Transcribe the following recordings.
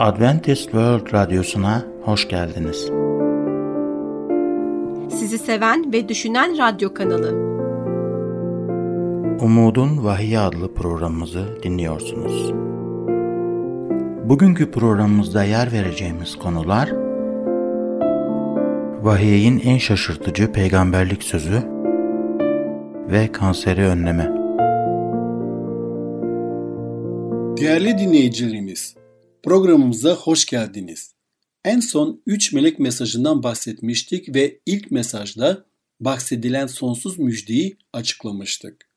Adventist World Radyosu'na hoş geldiniz. Sizi seven ve düşünen radyo kanalı. Umudun Vahiy adlı programımızı dinliyorsunuz. Bugünkü programımızda yer vereceğimiz konular Vahiy'in en şaşırtıcı peygamberlik sözü ve kanseri önleme. Değerli dinleyicilerimiz, programımıza hoş geldiniz. En son 3 melek mesajından bahsetmiştik ve ilk mesajda bahsedilen sonsuz müjdeyi açıklamıştık.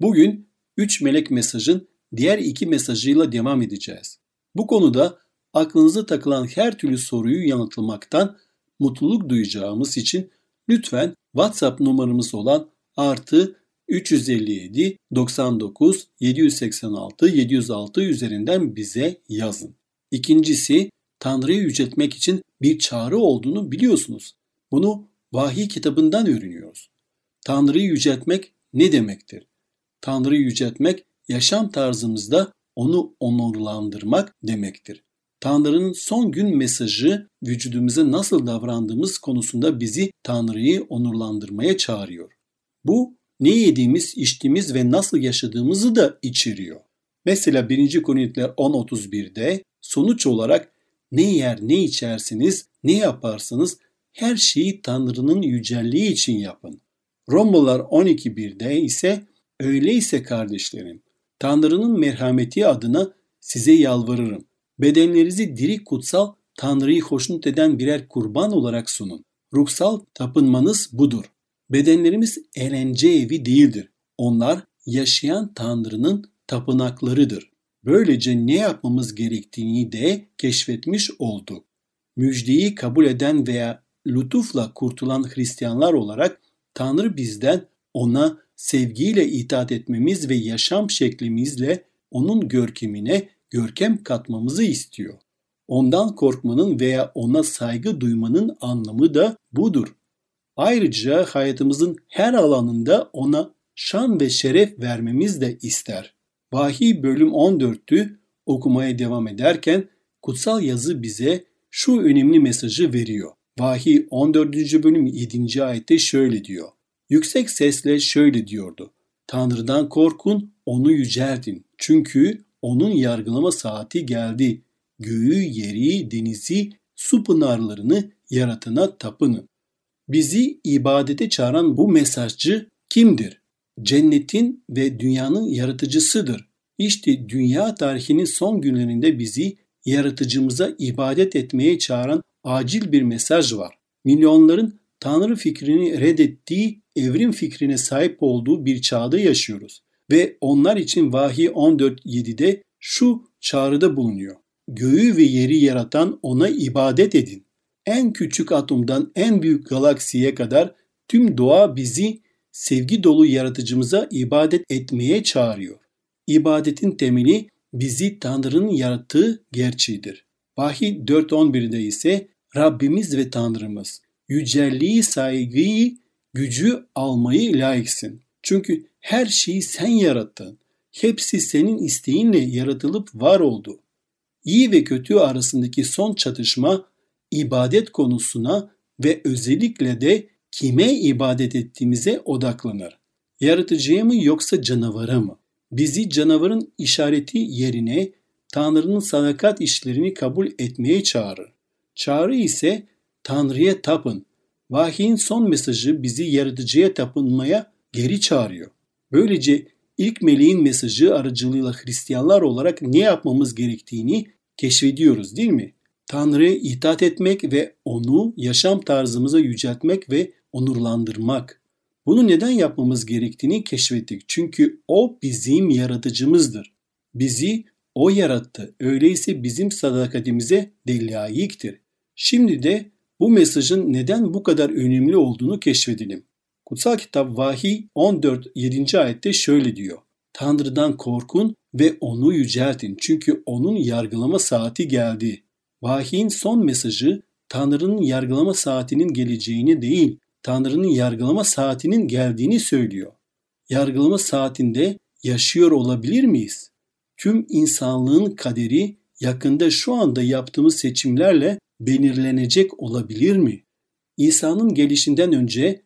Bugün 3 melek mesajın diğer iki mesajıyla devam edeceğiz. Bu konuda aklınıza takılan her türlü soruyu yanıtlamaktan mutluluk duyacağımız için lütfen WhatsApp numaramız olan artı 357 99 786 706 üzerinden bize yazın. İkincisi Tanrı'yı yüceltmek için bir çağrı olduğunu biliyorsunuz. Bunu vahiy kitabından öğreniyoruz. Tanrı'yı yüceltmek ne demektir? Tanrı'yı yüceltmek yaşam tarzımızda onu onurlandırmak demektir. Tanrı'nın son gün mesajı vücudumuza nasıl davrandığımız konusunda bizi Tanrı'yı onurlandırmaya çağırıyor. Bu ne yediğimiz, içtiğimiz ve nasıl yaşadığımızı da içeriyor. Mesela 1. Korintiler 10.31'de sonuç olarak ne yer ne içersiniz, ne yaparsanız her şeyi Tanrı'nın yücelliği için yapın. Romalılar 12.1'de ise öyleyse kardeşlerim Tanrı'nın merhameti adına size yalvarırım. Bedenlerinizi diri kutsal Tanrı'yı hoşnut eden birer kurban olarak sunun. Ruhsal tapınmanız budur. Bedenlerimiz eğlence evi değildir. Onlar yaşayan Tanrı'nın tapınaklarıdır. Böylece ne yapmamız gerektiğini de keşfetmiş olduk. Müjdeyi kabul eden veya lütufla kurtulan Hristiyanlar olarak Tanrı bizden ona sevgiyle itaat etmemiz ve yaşam şeklimizle onun görkemine görkem katmamızı istiyor. Ondan korkmanın veya ona saygı duymanın anlamı da budur. Ayrıca hayatımızın her alanında ona şan ve şeref vermemiz de ister. Vahiy bölüm 14'tü okumaya devam ederken kutsal yazı bize şu önemli mesajı veriyor. Vahiy 14. bölüm 7. ayette şöyle diyor. Yüksek sesle şöyle diyordu. Tanrı'dan korkun, onu yüceltin. Çünkü onun yargılama saati geldi. Göğü, yeri, denizi, su pınarlarını yaratana tapının. Bizi ibadete çağıran bu mesajcı kimdir? Cennetin ve dünyanın yaratıcısıdır. İşte dünya tarihinin son günlerinde bizi yaratıcımıza ibadet etmeye çağıran acil bir mesaj var. Milyonların Tanrı fikrini reddettiği, evrim fikrine sahip olduğu bir çağda yaşıyoruz. Ve onlar için Vahiy 14.7'de şu çağrıda bulunuyor. Göğü ve yeri yaratan ona ibadet edin. En küçük atomdan en büyük galaksiye kadar tüm doğa bizi sevgi dolu yaratıcımıza ibadet etmeye çağırıyor. İbadetin temeli bizi Tanrı'nın yarattığı gerçeğidir. Vahiy 4.11'de ise Rabbimiz ve Tanrımız yücelliği, saygıyı, gücü almayı layıksın. Çünkü her şeyi sen yarattın. Hepsi senin isteğinle yaratılıp var oldu. İyi ve kötü arasındaki son çatışma ibadet konusuna ve özellikle de kime ibadet ettiğimize odaklanır. Yaratıcıya mı yoksa canavara mı? Bizi canavarın işareti yerine Tanrı'nın sadakat işlerini kabul etmeye çağırır. Çağrı ise Tanrı'ya tapın. Vahyin son mesajı bizi yaratıcıya tapınmaya geri çağırıyor. Böylece ilk meleğin mesajı aracılığıyla Hristiyanlar olarak ne yapmamız gerektiğini keşfediyoruz değil mi? Tanrı'ya itaat etmek ve onu yaşam tarzımıza yüceltmek ve onurlandırmak. Bunu neden yapmamız gerektiğini keşfettik. Çünkü o bizim yaratıcımızdır. Bizi o yarattı. Öyleyse bizim sadakatimize de layıktır. Şimdi de bu mesajın neden bu kadar önemli olduğunu keşfedelim. Kutsal kitap Vahiy 14 7. ayette şöyle diyor. Tanrı'dan korkun ve onu yüceltin çünkü onun yargılama saati geldi. Vahyin son mesajı Tanrı'nın yargılama saatinin geleceğini değil, Tanrı'nın yargılama saatinin geldiğini söylüyor. Yargılama saatinde yaşıyor olabilir miyiz? Tüm insanlığın kaderi yakında şu anda yaptığımız seçimlerle belirlenecek olabilir mi? İsa'nın gelişinden önce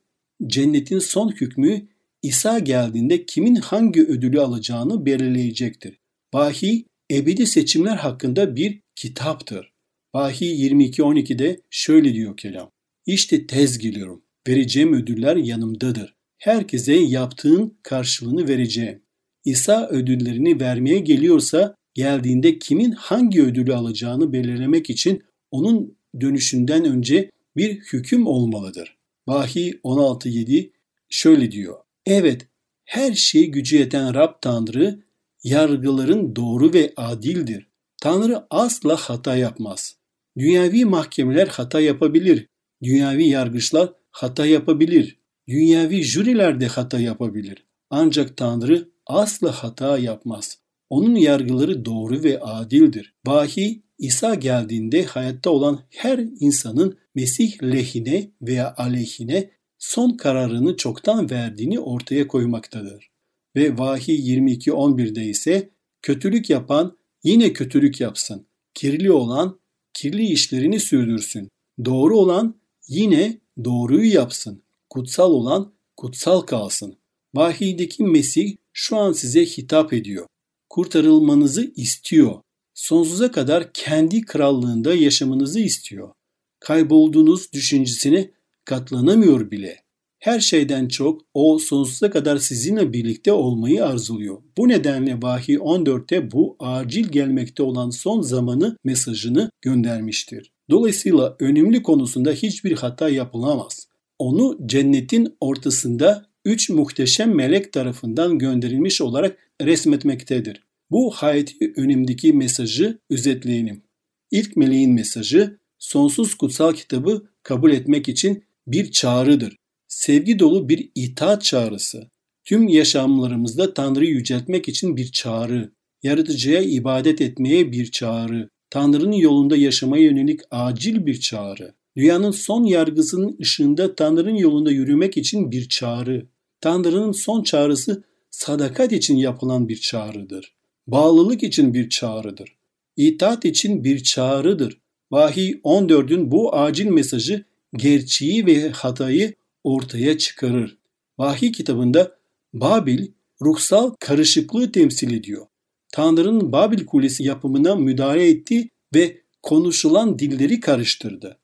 cennetin son hükmü İsa geldiğinde kimin hangi ödülü alacağını belirleyecektir. Vahiy ebedi seçimler hakkında bir kitaptır. Vahiy 22.12'de şöyle diyor kelam. İşte tez geliyorum. Vereceğim ödüller yanımdadır. Herkese yaptığın karşılığını vereceğim. İsa ödüllerini vermeye geliyorsa geldiğinde kimin hangi ödülü alacağını belirlemek için onun dönüşünden önce bir hüküm olmalıdır. Vahiy 16.7 şöyle diyor. Evet, her şeyi gücü yeten Rab Tanrı yargıların doğru ve adildir. Tanrı asla hata yapmaz. Dünyavi mahkemeler hata yapabilir. Dünyavi yargıçlar hata yapabilir. Dünyavi jüriler de hata yapabilir. Ancak Tanrı asla hata yapmaz. Onun yargıları doğru ve adildir. Vahiy İsa geldiğinde hayatta olan her insanın Mesih lehine veya aleyhine son kararını çoktan verdiğini ortaya koymaktadır. Ve Vahiy 22.11'de ise kötülük yapan yine kötülük yapsın. Kirli olan kirli işlerini sürdürsün. Doğru olan yine doğruyu yapsın. Kutsal olan kutsal kalsın. Vahiydeki Mesih şu an size hitap ediyor. Kurtarılmanızı istiyor. Sonsuza kadar kendi krallığında yaşamanızı istiyor. Kaybolduğunuz düşüncesine katlanamıyor bile. Her şeyden çok o sonsuza kadar sizinle birlikte olmayı arzuluyor. Bu nedenle Vahiy 14'te bu acil gelmekte olan son zamanı mesajını göndermiştir. Dolayısıyla önemli konusunda hiçbir hata yapılamaz. Onu cennetin ortasında üç muhteşem melek tarafından gönderilmiş olarak resmetmektedir. Bu hayati önemdeki mesajı özetleyelim. İlk meleğin mesajı sonsuz kutsal kitabı kabul etmek için bir çağrıdır. Sevgi dolu bir itaat çağrısı. Tüm yaşamlarımızda Tanrı'yı yüceltmek için bir çağrı. Yaratıcıya ibadet etmeye bir çağrı. Tanrı'nın yolunda yaşamaya yönelik acil bir çağrı. Dünyanın son yargısının ışığında Tanrı'nın yolunda yürümek için bir çağrı. Tanrı'nın son çağrısı sadakat için yapılan bir çağrıdır. Bağlılık için bir çağrıdır. İtaat için bir çağrıdır. Vahiy 14'ün bu acil mesajı gerçeği ve hatayı ortaya çıkarır. Vahiy kitabında Babil ruhsal karışıklığı temsil ediyor. Tanrı'nın Babil Kulesi yapımına müdahale etti ve konuşulan dilleri karıştırdı.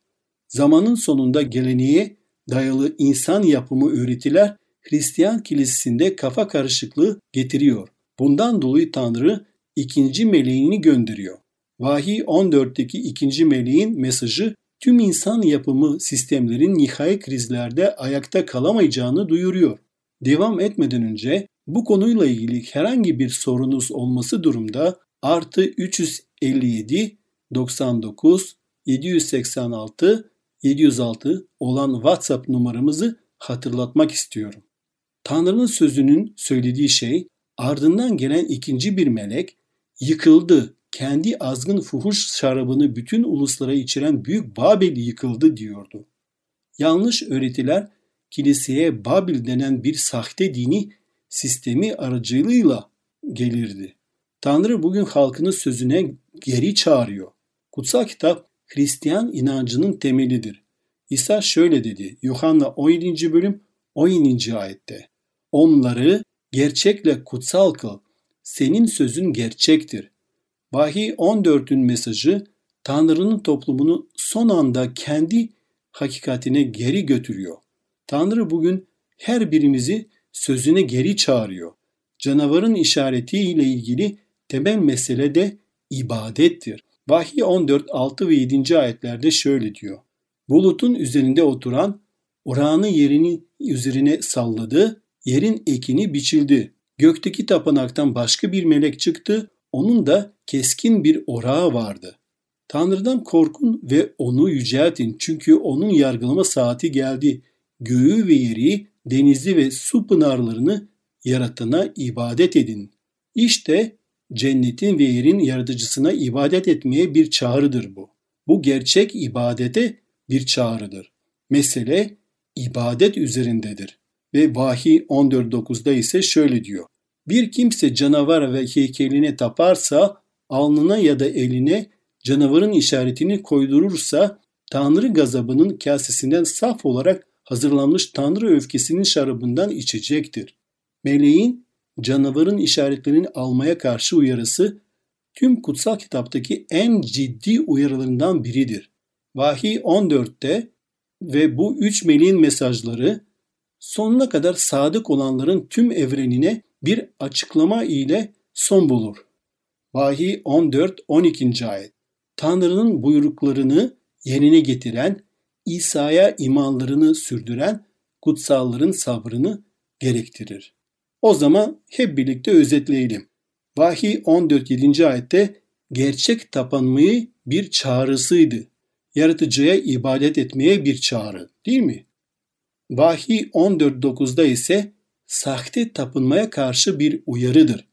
Zamanın sonunda geleneğe dayalı insan yapımı öğretiler Hristiyan kilisesinde kafa karışıklığı getiriyor. Bundan dolayı Tanrı ikinci meleğini gönderiyor. Vahiy 14'teki ikinci meleğin mesajı tüm insan yapımı sistemlerin nihai krizlerde ayakta kalamayacağını duyuruyor. Devam etmeden önce bu konuyla ilgili herhangi bir sorunuz olması durumda artı 357 99 786 706 olan WhatsApp numaramızı hatırlatmak istiyorum. Tanrı'nın sözünün söylediği şey ardından gelen ikinci bir melek yıkıldı kendi azgın fuhuş şarabını bütün uluslara içiren Büyük Babil yıkıldı diyordu. Yanlış öğretiler kiliseye Babil denen bir sahte dini sistemi aracılığıyla gelirdi. Tanrı bugün halkını sözüne geri çağırıyor. Kutsal kitap Hristiyan inancının temelidir. İsa şöyle dedi Yuhanna 17. bölüm 17. ayette. Onları gerçekle kutsal kıl. Senin sözün gerçektir. Vahiy 14'ün mesajı Tanrı'nın toplumunu son anda kendi hakikatine geri götürüyor. Tanrı bugün her birimizi sözüne geri çağırıyor. Canavarın işaretiyle ilgili temel mesele de ibadettir. Vahiy 14, 6 ve 7. ayetlerde şöyle diyor. Bulutun üzerinde oturan orağını yerini üzerine salladı, yerin ekini biçildi. Gökteki tapınaktan başka bir melek çıktı, onun da keskin bir orağı vardı. Tanrı'dan korkun ve onu yüceltin çünkü onun yargılama saati geldi. Göğü ve yeri, denizi ve su pınarlarını yaratana ibadet edin. İşte cennetin ve yerin yaratıcısına ibadet etmeye bir çağrıdır bu. Bu gerçek ibadete bir çağrıdır. Mesele ibadet üzerindedir. Ve Vahiy 14.9'da ise şöyle diyor. Bir kimse canavar ve heykeline taparsa alnına ya da eline canavarın işaretini koydurursa Tanrı gazabının kasesinden saf olarak hazırlanmış Tanrı öfkesinin şarabından içecektir. Meleğin canavarın işaretlerini almaya karşı uyarısı tüm kutsal kitaptaki en ciddi uyarılarından biridir. Vahiy 14'te ve bu üç meleğin mesajları sonuna kadar sadık olanların tüm evrenine bir açıklama ile son bulur. Vahiy 14-12. ayet Tanrı'nın buyruklarını yerine getiren, İsa'ya imanlarını sürdüren kutsalların sabrını gerektirir. O zaman hep birlikte özetleyelim. Vahiy 14-7. ayette gerçek tapanmayı bir çağrısıydı. Yaratıcıya ibadet etmeye bir çağrı değil mi? Vahiy 14.9'da ise sahte tapınmaya karşı bir uyarıdır.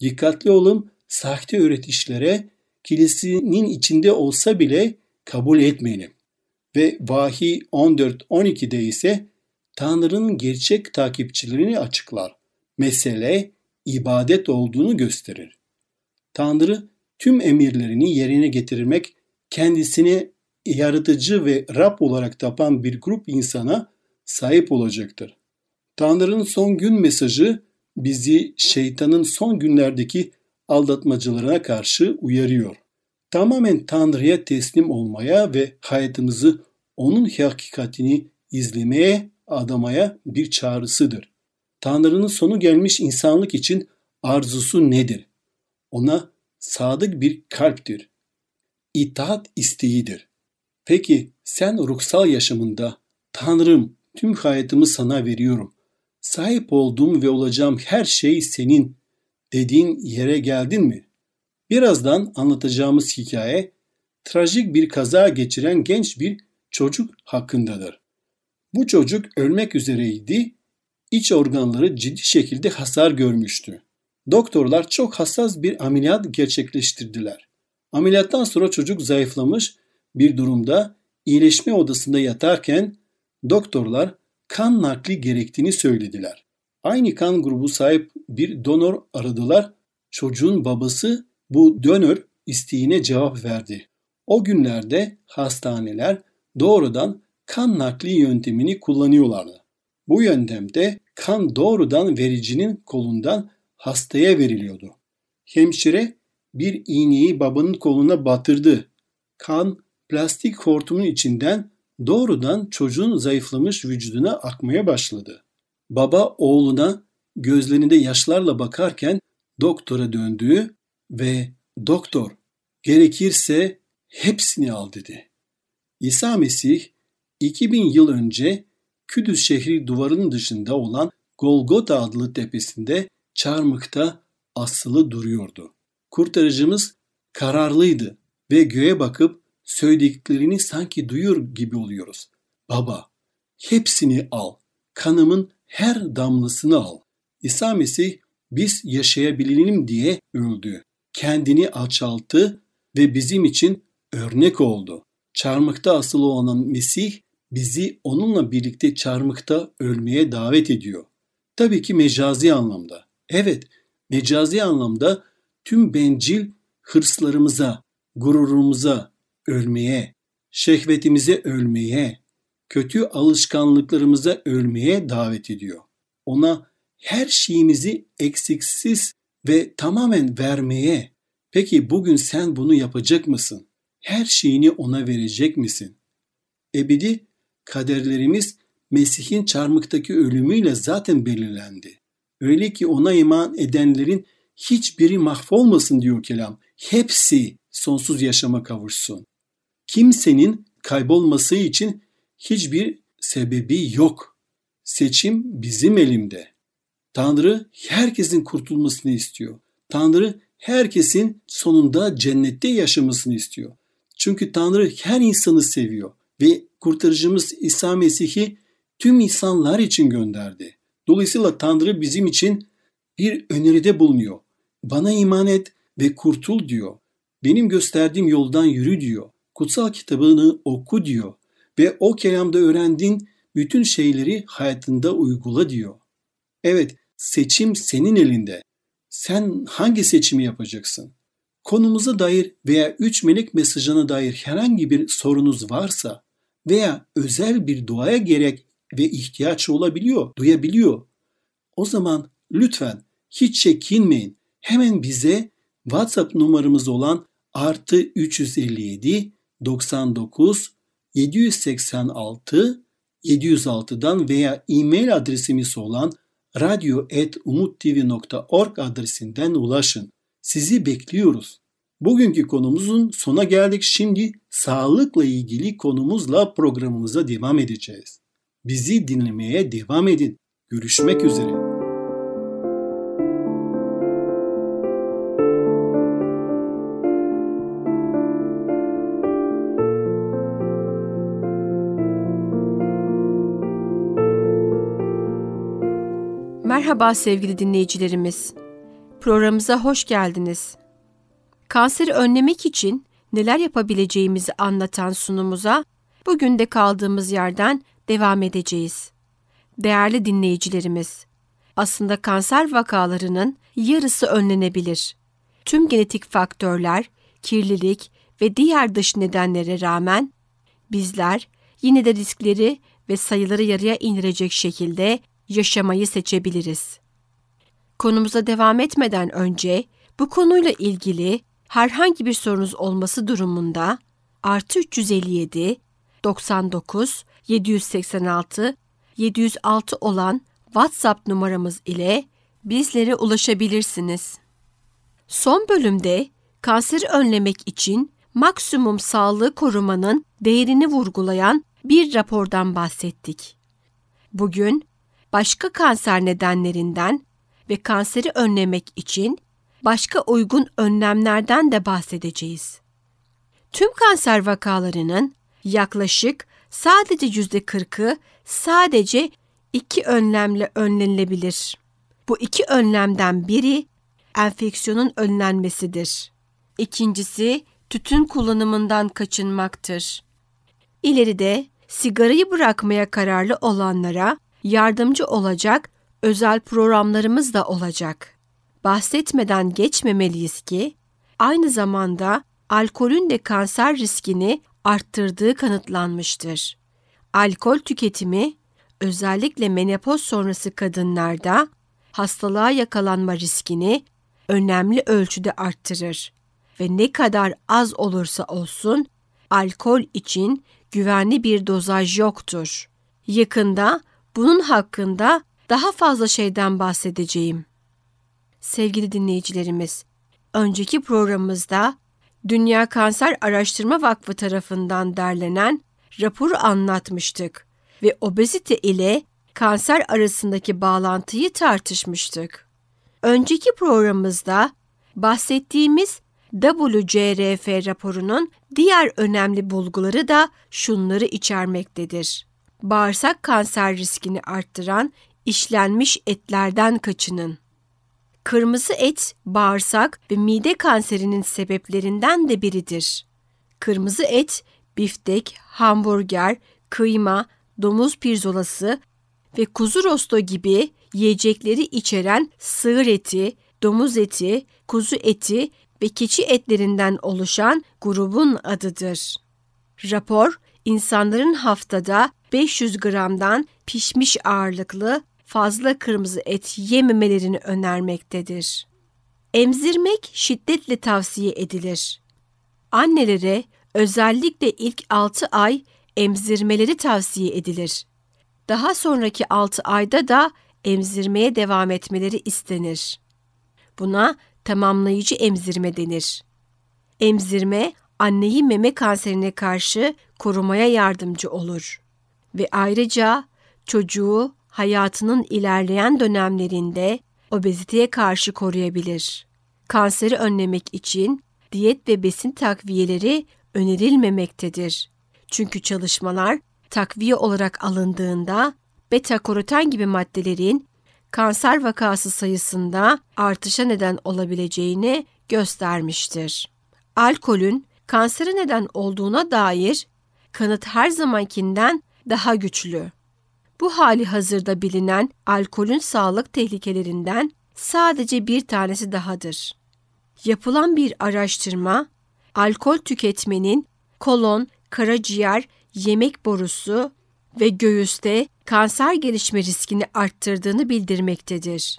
Dikkatli olun sahte öğretişlere kilisenin içinde olsa bile kabul etmeyelim. Ve Vahiy 14.12'de ise Tanrı'nın gerçek takipçilerini açıklar. Mesele ibadet olduğunu gösterir. Tanrı tüm emirlerini yerine getirmek, kendisini yaratıcı ve Rab olarak tapan bir grup insana sahip olacaktır. Tanrı'nın son gün mesajı bizi şeytanın son günlerdeki aldatmacılarına karşı uyarıyor. Tamamen Tanrı'ya teslim olmaya ve hayatımızı onun hakikatini izlemeye, adamaya bir çağrısıdır. Tanrı'nın sonu gelmiş insanlık için arzusu nedir? Ona sadık bir kalptir. İtaat isteğidir. Peki sen ruhsal yaşamında Tanrım tüm hayatımı sana veriyorum. Sahip olduğum ve olacağım her şey senin dediğin yere geldin mi? Birazdan anlatacağımız hikaye trajik bir kaza geçiren genç bir çocuk hakkındadır. Bu çocuk ölmek üzereydi, iç organları ciddi şekilde hasar görmüştü. Doktorlar çok hassas bir ameliyat gerçekleştirdiler. Ameliyattan sonra çocuk zayıflamış bir durumda iyileşme odasında yatarken doktorlar kan nakli gerektiğini söylediler. Aynı kan grubu sahip bir donör aradılar. Çocuğun babası bu donör isteğine cevap verdi. O günlerde hastaneler doğrudan kan nakli yöntemini kullanıyorlardı. Bu yöntemde kan doğrudan vericinin kolundan hastaya veriliyordu. Hemşire bir iğneyi babanın koluna batırdı. Kan plastik hortumun içinden doğrudan çocuğun zayıflamış vücuduna akmaya başladı. Baba oğluna gözlerinde yaşlarla bakarken doktora döndü ve doktor gerekirse hepsini al dedi. İsa Mesih 2000 yıl önce Küdüs şehri duvarının dışında olan Golgota adlı tepesinde çarmıkta asılı duruyordu. Kurtarıcımız kararlıydı ve göğe bakıp söylediklerini sanki duyur gibi oluyoruz. Baba, hepsini al. Kanımın her damlasını al. İsa Mesih biz yaşayabilelim diye öldü. Kendini alçalttı ve bizim için örnek oldu. Çarmıkta asılı olan Mesih bizi onunla birlikte çarmıkta ölmeye davet ediyor. Tabii ki mecazi anlamda. Evet, mecazi anlamda tüm bencil hırslarımıza, gururumuza ölmeye, şehvetimize ölmeye, kötü alışkanlıklarımıza ölmeye davet ediyor. Ona her şeyimizi eksiksiz ve tamamen vermeye. Peki bugün sen bunu yapacak mısın? Her şeyini ona verecek misin? Ebedi kaderlerimiz Mesih'in çarmıktaki ölümüyle zaten belirlendi. Öyle ki ona iman edenlerin hiçbiri mahvolmasın diyor kelam. Hepsi sonsuz yaşama kavuşsun. Kimsenin kaybolması için hiçbir sebebi yok. Seçim bizim elimde. Tanrı herkesin kurtulmasını istiyor. Tanrı herkesin sonunda cennette yaşamasını istiyor. Çünkü Tanrı her insanı seviyor ve kurtarıcımız İsa Mesih'i tüm insanlar için gönderdi. Dolayısıyla Tanrı bizim için bir öneride bulunuyor. Bana iman et ve kurtul diyor. Benim gösterdiğim yoldan yürü diyor. Kutsal kitabını oku diyor. Ve o kelamda öğrendiğin bütün şeyleri hayatında uygula diyor. Evet, seçim senin elinde. Sen hangi seçimi yapacaksın? Konumuza dair veya üç melek mesajına dair herhangi bir sorunuz varsa veya özel bir duaya gerek ve ihtiyaç olabiliyor, duyabiliyor. O zaman lütfen hiç çekinmeyin. Hemen bize WhatsApp numaramız olan artı 357 99 786 706'dan veya e-mail adresimiz olan radyo.umuttv.org adresinden ulaşın. Sizi bekliyoruz. Bugünkü konumuzun sona geldik. Şimdi sağlıkla ilgili konumuzla programımıza devam edeceğiz. Bizi dinlemeye devam edin. Görüşmek üzere. Merhaba sevgili dinleyicilerimiz. Programımıza hoş geldiniz. Kanseri önlemek için neler yapabileceğimizi anlatan sunumuza bugün de kaldığımız yerden devam edeceğiz. Değerli dinleyicilerimiz, aslında kanser vakalarının yarısı önlenebilir. Tüm genetik faktörler, kirlilik ve diğer dış nedenlere rağmen bizler yine de riskleri ve sayıları yarıya indirecek şekilde yaşamayı seçebiliriz. Konumuza devam etmeden önce bu konuyla ilgili herhangi bir sorunuz olması durumunda artı 357 99 786 706 olan WhatsApp numaramız ile bizlere ulaşabilirsiniz. Son bölümde kanseri önlemek için maksimum sağlığı korumanın değerini vurgulayan bir rapordan bahsettik. Bugün başka kanser nedenlerinden ve kanseri önlemek için başka uygun önlemlerden de bahsedeceğiz. Tüm kanser vakalarının yaklaşık sadece yüzde kırkı sadece iki önlemle önlenilebilir. Bu iki önlemden biri enfeksiyonun önlenmesidir. İkincisi tütün kullanımından kaçınmaktır. İleride sigarayı bırakmaya kararlı olanlara yardımcı olacak özel programlarımız da olacak. Bahsetmeden geçmemeliyiz ki aynı zamanda alkolün de kanser riskini arttırdığı kanıtlanmıştır. Alkol tüketimi özellikle menopoz sonrası kadınlarda hastalığa yakalanma riskini önemli ölçüde arttırır ve ne kadar az olursa olsun alkol için güvenli bir dozaj yoktur. Yakında bunun hakkında daha fazla şeyden bahsedeceğim. Sevgili dinleyicilerimiz, önceki programımızda Dünya Kanser Araştırma Vakfı tarafından derlenen raporu anlatmıştık ve obezite ile kanser arasındaki bağlantıyı tartışmıştık. Önceki programımızda bahsettiğimiz WCRF raporunun diğer önemli bulguları da şunları içermektedir. Bağırsak kanser riskini arttıran işlenmiş etlerden kaçının. Kırmızı et, bağırsak ve mide kanserinin sebeplerinden de biridir. Kırmızı et, biftek, hamburger, kıyma, domuz pirzolası ve kuzu rosto gibi yiyecekleri içeren sığır eti, domuz eti, kuzu eti ve keçi etlerinden oluşan grubun adıdır. Rapor, insanların haftada 500 gramdan pişmiş ağırlıklı fazla kırmızı et yememelerini önermektedir. Emzirmek şiddetle tavsiye edilir. Annelere özellikle ilk 6 ay emzirmeleri tavsiye edilir. Daha sonraki 6 ayda da emzirmeye devam etmeleri istenir. Buna tamamlayıcı emzirme denir. Emzirme anneyi meme kanserine karşı korumaya yardımcı olur ve ayrıca çocuğu hayatının ilerleyen dönemlerinde obeziteye karşı koruyabilir. Kanseri önlemek için diyet ve besin takviyeleri önerilmemektedir. Çünkü çalışmalar takviye olarak alındığında beta karoten gibi maddelerin kanser vakası sayısında artışa neden olabileceğini göstermiştir. Alkolün kansere neden olduğuna dair kanıt her zamankinden daha güçlü. Bu hali hazırda bilinen alkolün sağlık tehlikelerinden sadece bir tanesi dahadır. Yapılan bir araştırma, alkol tüketmenin kolon, karaciğer, yemek borusu ve göğüste kanser gelişme riskini arttırdığını bildirmektedir.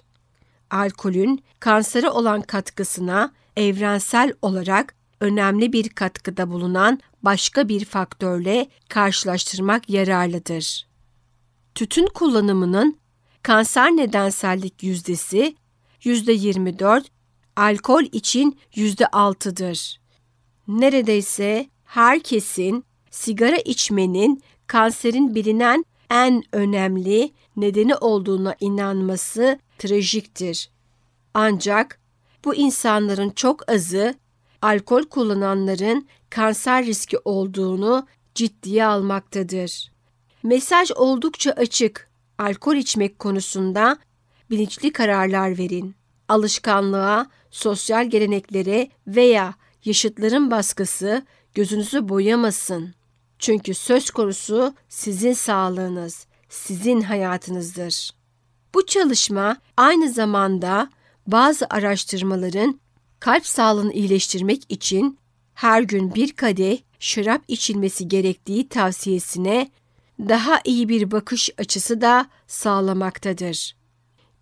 Alkolün kansere olan katkısına evrensel olarak önemli bir katkıda bulunan başka bir faktörle karşılaştırmak yararlıdır. Tütün kullanımının kanser nedensellik yüzdesi %24, alkol için %6'dır. Neredeyse herkesin sigara içmenin kanserin bilinen en önemli nedeni olduğuna inanması trajiktir. Ancak bu insanların çok azı alkol kullananların kanser riski olduğunu ciddiye almaktadır. Mesaj oldukça açık. Alkol içmek konusunda bilinçli kararlar verin. Alışkanlığa, sosyal geleneklere veya yaşıtların baskısı gözünüzü boyamasın. Çünkü söz konusu sizin sağlığınız, sizin hayatınızdır. Bu çalışma aynı zamanda bazı araştırmaların kalp sağlığını iyileştirmek için her gün bir kadeh şarap içilmesi gerektiği tavsiyesine daha iyi bir bakış açısı da sağlamaktadır.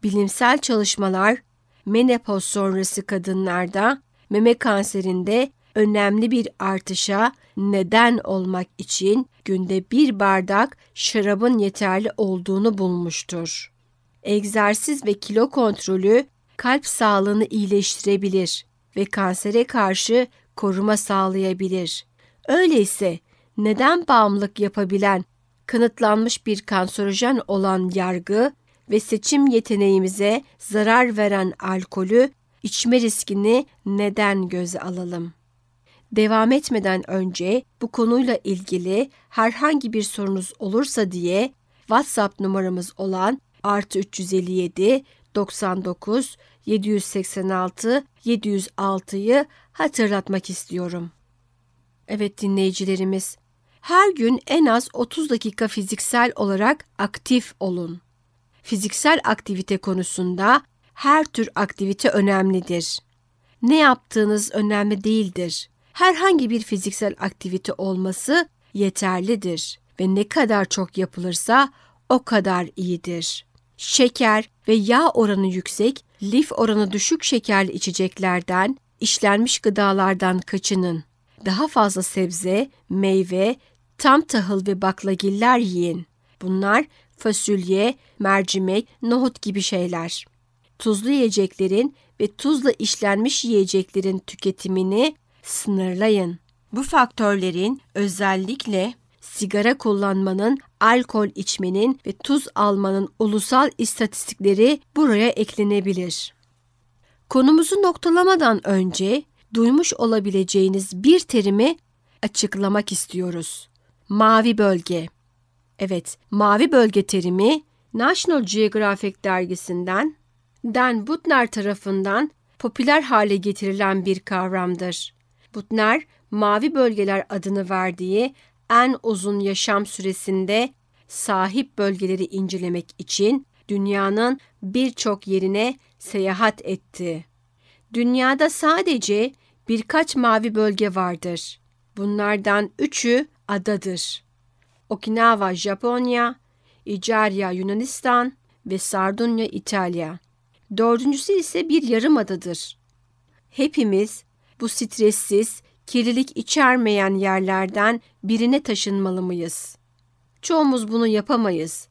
Bilimsel çalışmalar menopoz sonrası kadınlarda meme kanserinde önemli bir artışa neden olmak için günde bir bardak şarabın yeterli olduğunu bulmuştur. Egzersiz ve kilo kontrolü kalp sağlığını iyileştirebilir ve kansere karşı koruma sağlayabilir. Öyleyse neden bağımlılık yapabilen, kanıtlanmış bir kanserojen olan yargı ve seçim yeteneğimize zarar veren alkolü içme riskini neden göze alalım? Devam etmeden önce bu konuyla ilgili herhangi bir sorunuz olursa diye WhatsApp numaramız olan artı 357 99 786 706'yı hatırlatmak istiyorum. Evet dinleyicilerimiz, her gün en az 30 dakika fiziksel olarak aktif olun. Fiziksel aktivite konusunda her tür aktivite önemlidir. Ne yaptığınız önemli değildir. Herhangi bir fiziksel aktivite olması yeterlidir ve ne kadar çok yapılırsa o kadar iyidir. Şeker ve yağ oranı yüksek, lif oranı düşük şekerli içeceklerden, işlenmiş gıdalardan kaçının. Daha fazla sebze, meyve, tam tahıl ve baklagiller yiyin. Bunlar fasulye, mercimek, nohut gibi şeyler. Tuzlu yiyeceklerin ve tuzla işlenmiş yiyeceklerin tüketimini sınırlayın. Bu faktörlerin özellikle sigara kullanmanın, alkol içmenin ve tuz almanın ulusal istatistikleri buraya eklenebilir. Konumuzu noktalamadan önce duymuş olabileceğiniz bir terimi açıklamak istiyoruz. Mavi bölge. Evet, mavi bölge terimi National Geographic dergisinden Dan Butner tarafından popüler hale getirilen bir kavramdır. Butner, mavi bölgeler adını verdiği en uzun yaşam süresinde sahip bölgeleri incelemek için dünyanın birçok yerine seyahat etti. Dünyada sadece birkaç mavi bölge vardır. Bunlardan üçü adadır. Okinawa, Japonya, İcarya, Yunanistan ve Sardunya, İtalya. Dördüncüsü ise bir yarım adadır. Hepimiz bu stressiz, kirlilik içermeyen yerlerden birine taşınmalı mıyız? Çoğumuz bunu yapamayız.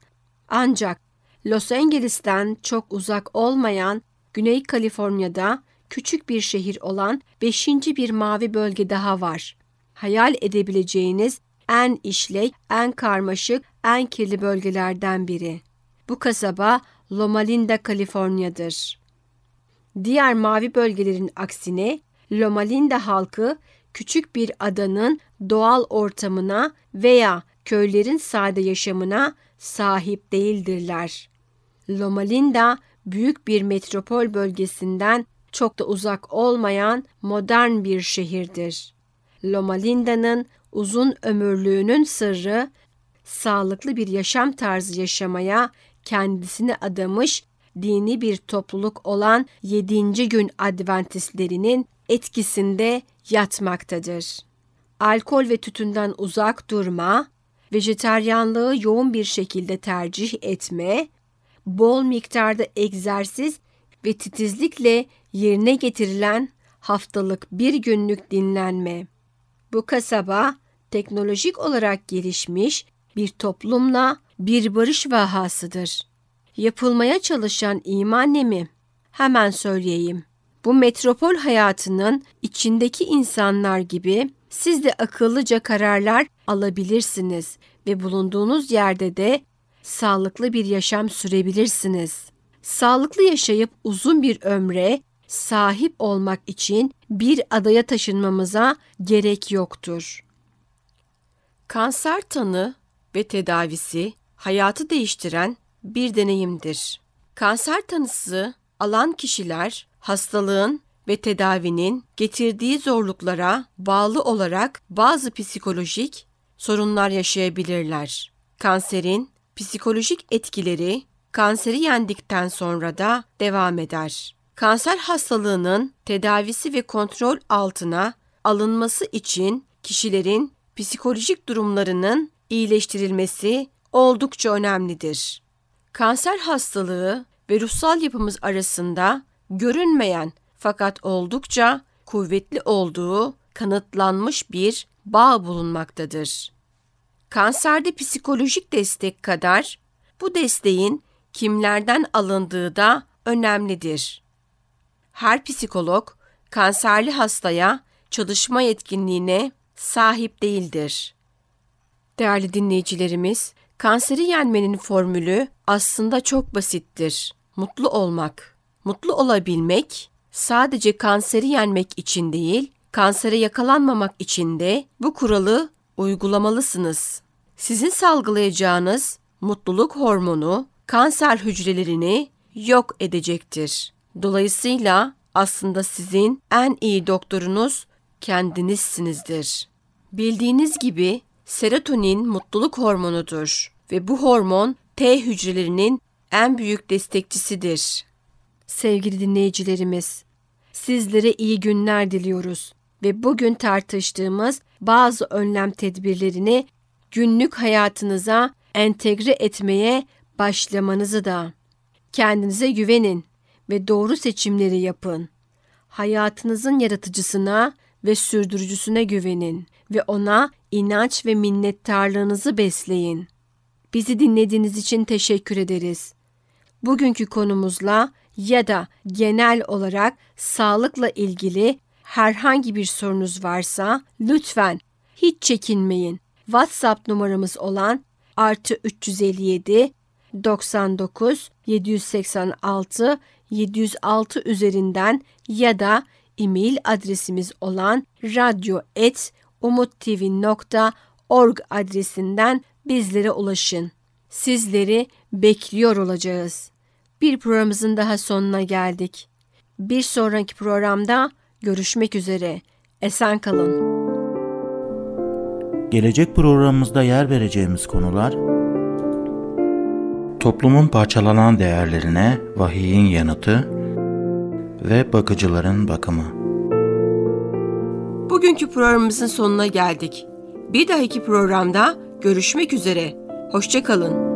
Ancak Los Angeles'ten çok uzak olmayan Güney Kaliforniya'da küçük bir şehir olan beşinci bir mavi bölge daha var. Hayal edebileceğiniz en işlek, en karmaşık, en kirli bölgelerden biri. Bu kasaba Loma Linda, Kaliforniya'dır. Diğer mavi bölgelerin aksine Loma Linda halkı küçük bir adanın doğal ortamına veya köylerin sade yaşamına sahip değildirler. Loma Linda büyük bir metropol bölgesinden çok da uzak olmayan modern bir şehirdir. Loma Linda'nın uzun ömürlüğünün sırrı sağlıklı bir yaşam tarzı yaşamaya kendisini adamış dini bir topluluk olan 7. gün Adventistlerinin etkisinde yatmaktadır. Alkol ve tütünden uzak durma, vejeteryanlığı yoğun bir şekilde tercih etme, bol miktarda egzersiz ve titizlikle yerine getirilen haftalık bir günlük dinlenme. Bu kasaba teknolojik olarak gelişmiş bir toplumla bir barış vahasıdır. Yapılmaya çalışan iman ne mi? Hemen söyleyeyim. Bu metropol hayatının içindeki insanlar gibi siz de akıllıca kararlar alabilirsiniz ve bulunduğunuz yerde de sağlıklı bir yaşam sürebilirsiniz. Sağlıklı yaşayıp uzun bir ömre sahip olmak için bir adaya taşınmamıza gerek yoktur. Kanser tanı ve tedavisi hayatı değiştiren bir deneyimdir. Kanser tanısı alan kişiler hastalığın ve tedavinin getirdiği zorluklara bağlı olarak bazı psikolojik sorunlar yaşayabilirler. Kanserin psikolojik etkileri kanseri yendikten sonra da devam eder. Kanser hastalığının tedavisi ve kontrol altına alınması için kişilerin psikolojik durumlarının iyileştirilmesi oldukça önemlidir. Kanser hastalığı ve ruhsal yapımız arasında görünmeyen fakat oldukça kuvvetli olduğu kanıtlanmış bir bağ bulunmaktadır. Kanserde psikolojik destek kadar bu desteğin kimlerden alındığı da önemlidir. Her psikolog kanserli hastaya çalışma yetkinliğine sahip değildir. Değerli dinleyicilerimiz, kanseri yenmenin formülü aslında çok basittir. Mutlu olmak. Mutlu olabilmek sadece kanseri yenmek için değil, kansere yakalanmamak için de bu kuralı uygulamalısınız. Sizin salgılayacağınız mutluluk hormonu kanser hücrelerini yok edecektir. Dolayısıyla aslında sizin en iyi doktorunuz kendinizsinizdir. Bildiğiniz gibi serotonin mutluluk hormonudur ve bu hormon T hücrelerinin en büyük destekçisidir. Sevgili dinleyicilerimiz, sizlere iyi günler diliyoruz ve bugün tartıştığımız bazı önlem tedbirlerini günlük hayatınıza entegre etmeye başlamanızı da. Kendinize güvenin ve doğru seçimleri yapın. Hayatınızın yaratıcısına ve sürdürücüsüne güvenin ve ona inanç ve minnettarlığınızı besleyin. Bizi dinlediğiniz için teşekkür ederiz. Bugünkü konumuzla ya da genel olarak sağlıkla ilgili herhangi bir sorunuz varsa lütfen hiç çekinmeyin. WhatsApp numaramız olan artı 357 99 786 706 üzerinden ya da e-mail adresimiz olan radyo.umuttv.org adresinden bizlere ulaşın. Sizleri bekliyor olacağız. Bir programımızın daha sonuna geldik. Bir sonraki programda görüşmek üzere. Esen kalın. Gelecek programımızda yer vereceğimiz konular Toplumun parçalanan değerlerine vahiyin yanıtı ve bakıcıların bakımı. Bugünkü programımızın sonuna geldik. Bir dahaki programda görüşmek üzere. Hoşçakalın.